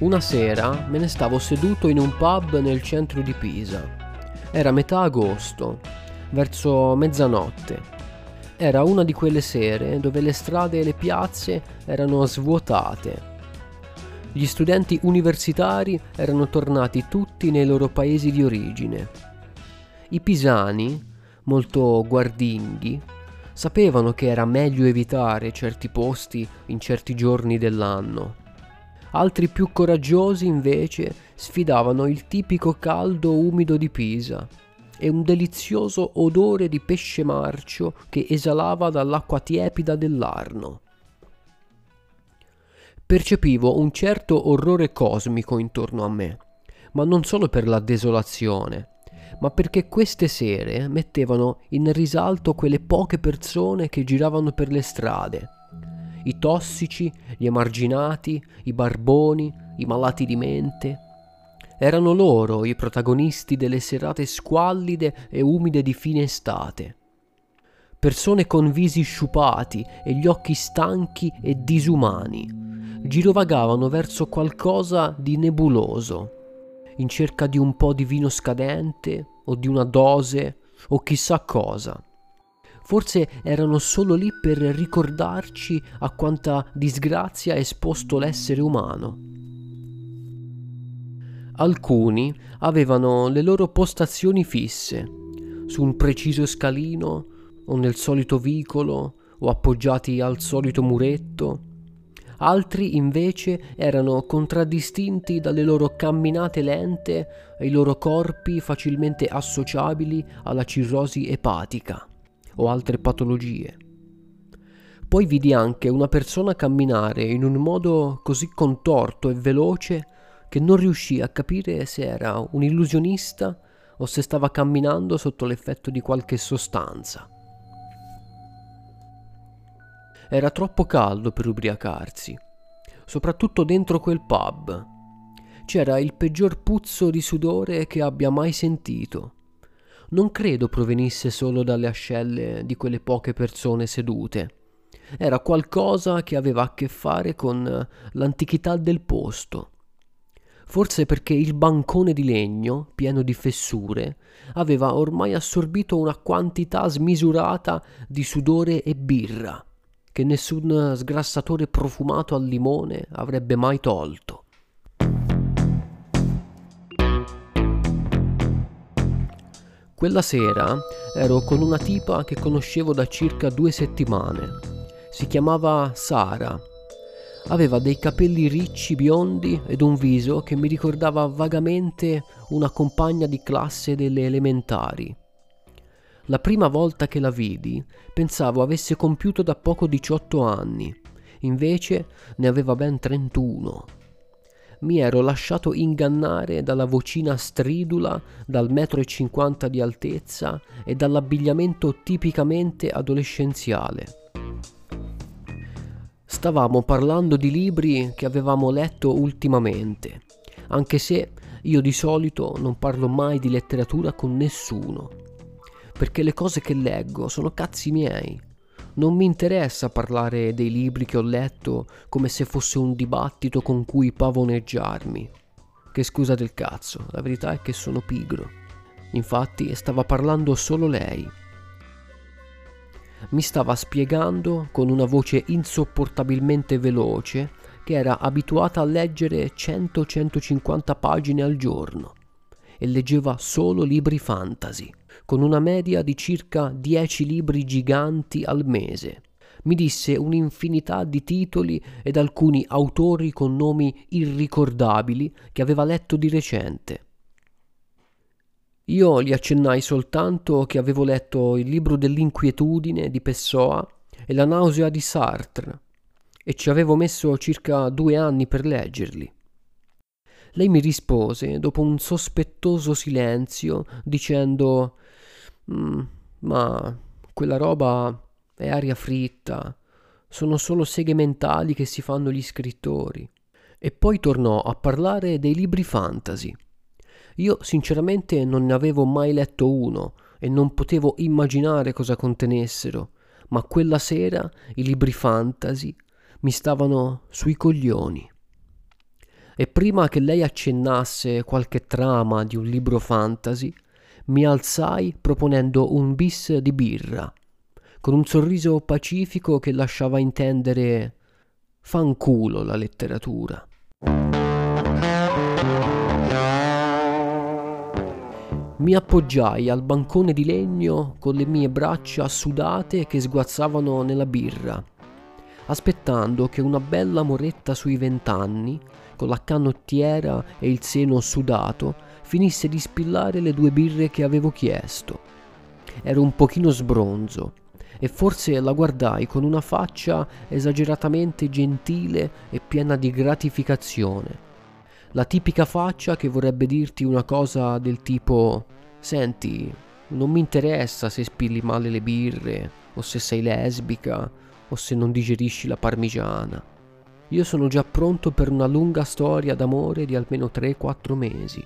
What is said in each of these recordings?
una sera me ne stavo seduto in un pub nel centro di Pisa. Era metà agosto, verso mezzanotte. Era una di quelle sere dove le strade e le piazze erano svuotate. Gli studenti universitari erano tornati tutti nei loro paesi di origine. I pisani, molto guardinghi, sapevano che era meglio evitare certi posti in certi giorni dell'anno. Altri più coraggiosi invece sfidavano il tipico caldo umido di Pisa e un delizioso odore di pesce marcio che esalava dall'acqua tiepida dell'Arno. Percepivo un certo orrore cosmico intorno a me, ma non solo per la desolazione, ma perché queste sere mettevano in risalto quelle poche persone che giravano per le strade. I tossici, gli emarginati, i barboni, i malati di mente, erano loro i protagonisti delle serate squallide e umide di fine estate. Persone con visi sciupati e gli occhi stanchi e disumani girovagavano verso qualcosa di nebuloso, in cerca di un po' di vino scadente o di una dose o chissà cosa. Forse erano solo lì per ricordarci a quanta disgrazia è esposto l'essere umano. Alcuni avevano le loro postazioni fisse, su un preciso scalino o nel solito vicolo o appoggiati al solito muretto. Altri invece erano contraddistinti dalle loro camminate lente e i loro corpi facilmente associabili alla cirrosi epatica o altre patologie. Poi vidi anche una persona camminare in un modo così contorto e veloce che non riuscì a capire se era un illusionista o se stava camminando sotto l'effetto di qualche sostanza. Era troppo caldo per ubriacarsi, soprattutto dentro quel pub. C'era il peggior puzzo di sudore che abbia mai sentito. Non credo provenisse solo dalle ascelle di quelle poche persone sedute. Era qualcosa che aveva a che fare con l'antichità del posto forse perché il bancone di legno, pieno di fessure, aveva ormai assorbito una quantità smisurata di sudore e birra, che nessun sgrassatore profumato al limone avrebbe mai tolto. Quella sera ero con una tipa che conoscevo da circa due settimane. Si chiamava Sara Aveva dei capelli ricci biondi ed un viso che mi ricordava vagamente una compagna di classe delle elementari. La prima volta che la vidi pensavo avesse compiuto da poco 18 anni, invece ne aveva ben 31. Mi ero lasciato ingannare dalla vocina stridula, dal metro e cinquanta di altezza e dall'abbigliamento tipicamente adolescenziale. Stavamo parlando di libri che avevamo letto ultimamente, anche se io di solito non parlo mai di letteratura con nessuno, perché le cose che leggo sono cazzi miei. Non mi interessa parlare dei libri che ho letto come se fosse un dibattito con cui pavoneggiarmi. Che scusa del cazzo, la verità è che sono pigro. Infatti stava parlando solo lei mi stava spiegando con una voce insopportabilmente veloce che era abituata a leggere 100-150 pagine al giorno e leggeva solo libri fantasy, con una media di circa 10 libri giganti al mese. Mi disse un'infinità di titoli ed alcuni autori con nomi irricordabili che aveva letto di recente. Io gli accennai soltanto che avevo letto il libro dell'inquietudine di Pessoa e la nausea di Sartre e ci avevo messo circa due anni per leggerli. Lei mi rispose dopo un sospettoso silenzio dicendo mm, ma quella roba è aria fritta, sono solo seghe mentali che si fanno gli scrittori. E poi tornò a parlare dei libri fantasy io sinceramente non ne avevo mai letto uno e non potevo immaginare cosa contenessero, ma quella sera i libri fantasy mi stavano sui coglioni. e prima che lei accennasse qualche trama di un libro fantasy, mi alzai proponendo un bis di birra, con un sorriso pacifico che lasciava intendere fanculo la letteratura. Mi appoggiai al bancone di legno con le mie braccia sudate che sguazzavano nella birra, aspettando che una bella moretta sui vent'anni, con la canottiera e il seno sudato, finisse di spillare le due birre che avevo chiesto. Ero un pochino sbronzo e forse la guardai con una faccia esageratamente gentile e piena di gratificazione. La tipica faccia che vorrebbe dirti una cosa del tipo Senti, non mi interessa se spilli male le birre, o se sei lesbica, o se non digerisci la parmigiana. Io sono già pronto per una lunga storia d'amore di almeno 3-4 mesi.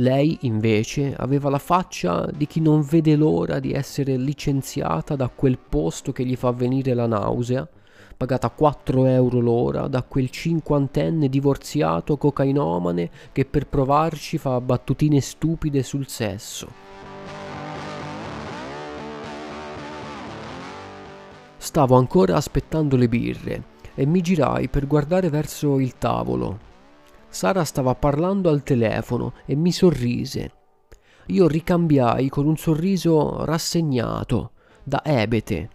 Lei, invece, aveva la faccia di chi non vede l'ora di essere licenziata da quel posto che gli fa venire la nausea, pagata 4 euro l'ora da quel cinquantenne divorziato cocainomane che per provarci fa battutine stupide sul sesso. Stavo ancora aspettando le birre e mi girai per guardare verso il tavolo Sara stava parlando al telefono e mi sorrise. Io ricambiai con un sorriso rassegnato, da ebete.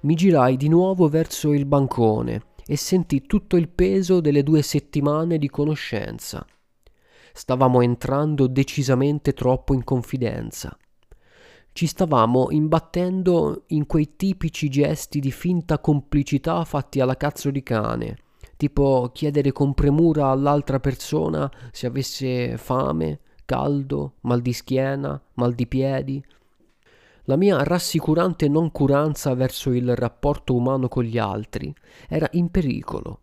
Mi girai di nuovo verso il bancone e sentì tutto il peso delle due settimane di conoscenza. Stavamo entrando decisamente troppo in confidenza. Ci stavamo imbattendo in quei tipici gesti di finta complicità fatti alla cazzo di cane tipo chiedere con premura all'altra persona se avesse fame, caldo, mal di schiena, mal di piedi. La mia rassicurante noncuranza verso il rapporto umano con gli altri era in pericolo.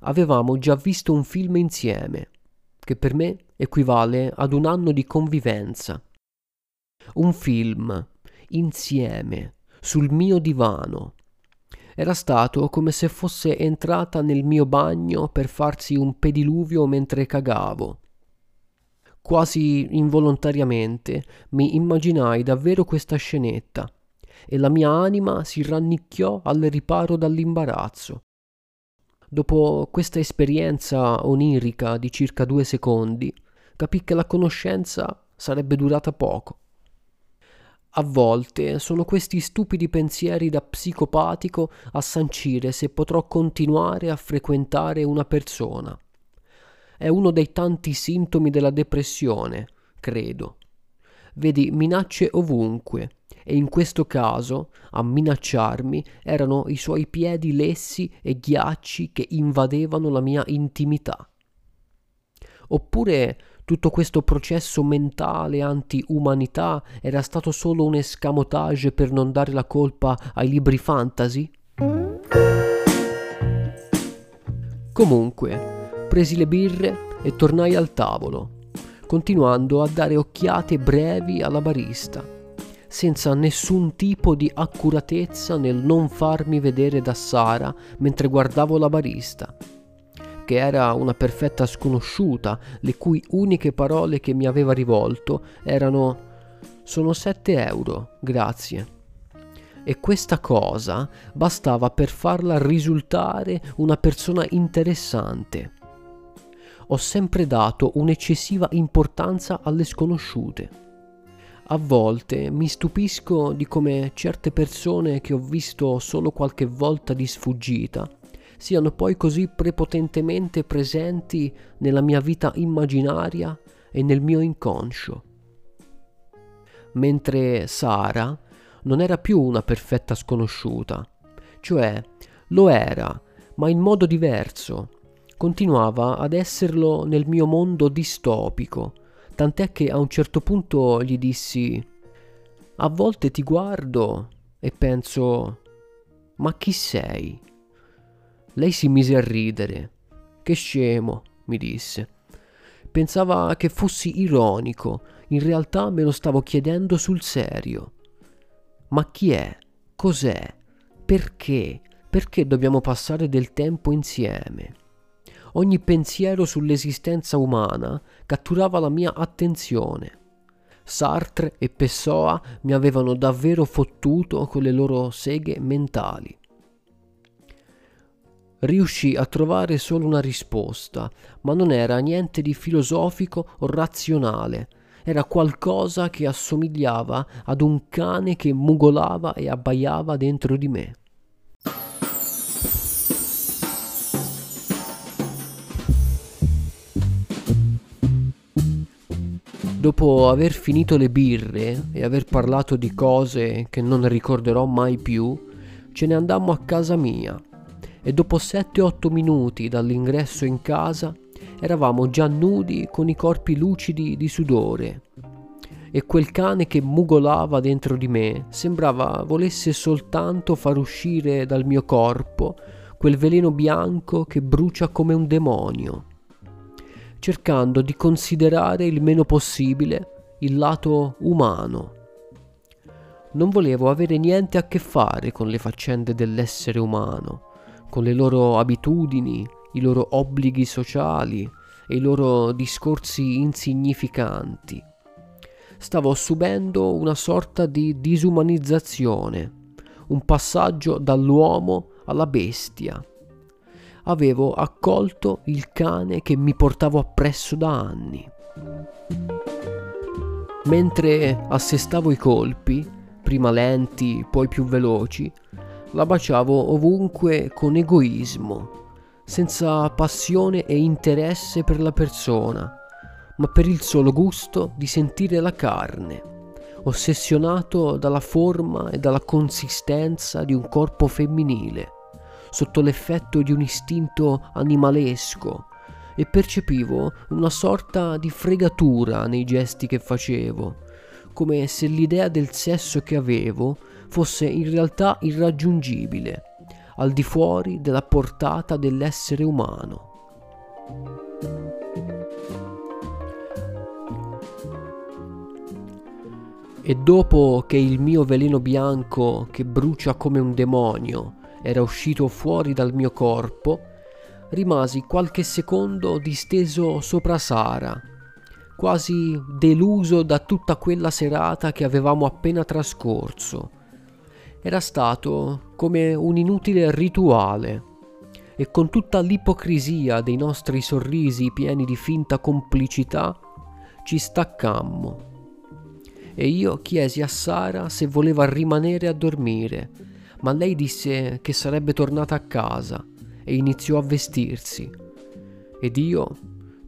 Avevamo già visto un film insieme, che per me equivale ad un anno di convivenza. Un film, insieme, sul mio divano, era stato come se fosse entrata nel mio bagno per farsi un pediluvio mentre cagavo. Quasi involontariamente mi immaginai davvero questa scenetta e la mia anima si rannicchiò al riparo dall'imbarazzo. Dopo questa esperienza onirica di circa due secondi, capì che la conoscenza sarebbe durata poco. A volte sono questi stupidi pensieri da psicopatico a sancire se potrò continuare a frequentare una persona. È uno dei tanti sintomi della depressione, credo. Vedi minacce ovunque, e in questo caso a minacciarmi erano i suoi piedi lessi e ghiacci che invadevano la mia intimità. Oppure tutto questo processo mentale anti-umanità era stato solo un escamotage per non dare la colpa ai libri fantasy? Comunque, presi le birre e tornai al tavolo, continuando a dare occhiate brevi alla barista, senza nessun tipo di accuratezza nel non farmi vedere da Sara mentre guardavo la barista che era una perfetta sconosciuta, le cui uniche parole che mi aveva rivolto erano sono sette euro, grazie. E questa cosa bastava per farla risultare una persona interessante. Ho sempre dato un'eccessiva importanza alle sconosciute. A volte mi stupisco di come certe persone che ho visto solo qualche volta di sfuggita siano poi così prepotentemente presenti nella mia vita immaginaria e nel mio inconscio. Mentre Sara non era più una perfetta sconosciuta, cioè lo era, ma in modo diverso. Continuava ad esserlo nel mio mondo distopico, tant'è che a un certo punto gli dissi a volte ti guardo e penso ma chi sei? Lei si mise a ridere. Che scemo, mi disse. Pensava che fossi ironico, in realtà me lo stavo chiedendo sul serio. Ma chi è? Cos'è? Perché? Perché dobbiamo passare del tempo insieme? Ogni pensiero sull'esistenza umana catturava la mia attenzione. Sartre e Pessoa mi avevano davvero fottuto con le loro seghe mentali. Riuscì a trovare solo una risposta, ma non era niente di filosofico o razionale, era qualcosa che assomigliava ad un cane che mugolava e abbaiava dentro di me. Dopo aver finito le birre e aver parlato di cose che non ricorderò mai più, ce ne andammo a casa mia e dopo 7-8 minuti dall'ingresso in casa eravamo già nudi con i corpi lucidi di sudore e quel cane che mugolava dentro di me sembrava volesse soltanto far uscire dal mio corpo quel veleno bianco che brucia come un demonio cercando di considerare il meno possibile il lato umano. Non volevo avere niente a che fare con le faccende dell'essere umano, con le loro abitudini, i loro obblighi sociali e i loro discorsi insignificanti. Stavo subendo una sorta di disumanizzazione, un passaggio dall'uomo alla bestia avevo accolto il cane che mi portavo appresso da anni. Mentre assestavo i colpi, prima lenti, poi più veloci, la baciavo ovunque con egoismo, senza passione e interesse per la persona, ma per il solo gusto di sentire la carne, ossessionato dalla forma e dalla consistenza di un corpo femminile sotto l'effetto di un istinto animalesco e percepivo una sorta di fregatura nei gesti che facevo, come se l'idea del sesso che avevo fosse in realtà irraggiungibile, al di fuori della portata dell'essere umano. E dopo che il mio veleno bianco, che brucia come un demonio, era uscito fuori dal mio corpo, rimasi qualche secondo disteso sopra Sara, quasi deluso da tutta quella serata che avevamo appena trascorso. Era stato come un inutile rituale e con tutta l'ipocrisia dei nostri sorrisi pieni di finta complicità ci staccammo. E io chiesi a Sara se voleva rimanere a dormire ma lei disse che sarebbe tornata a casa e iniziò a vestirsi. Ed io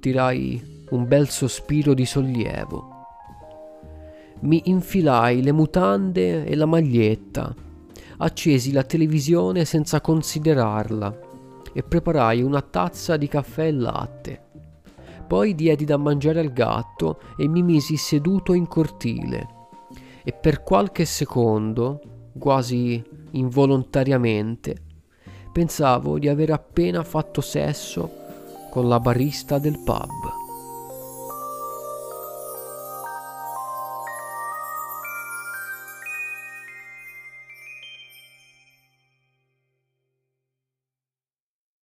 tirai un bel sospiro di sollievo. Mi infilai le mutande e la maglietta, accesi la televisione senza considerarla e preparai una tazza di caffè e latte. Poi diedi da mangiare al gatto e mi misi seduto in cortile e per qualche secondo, quasi involontariamente, pensavo di aver appena fatto sesso con la barista del pub.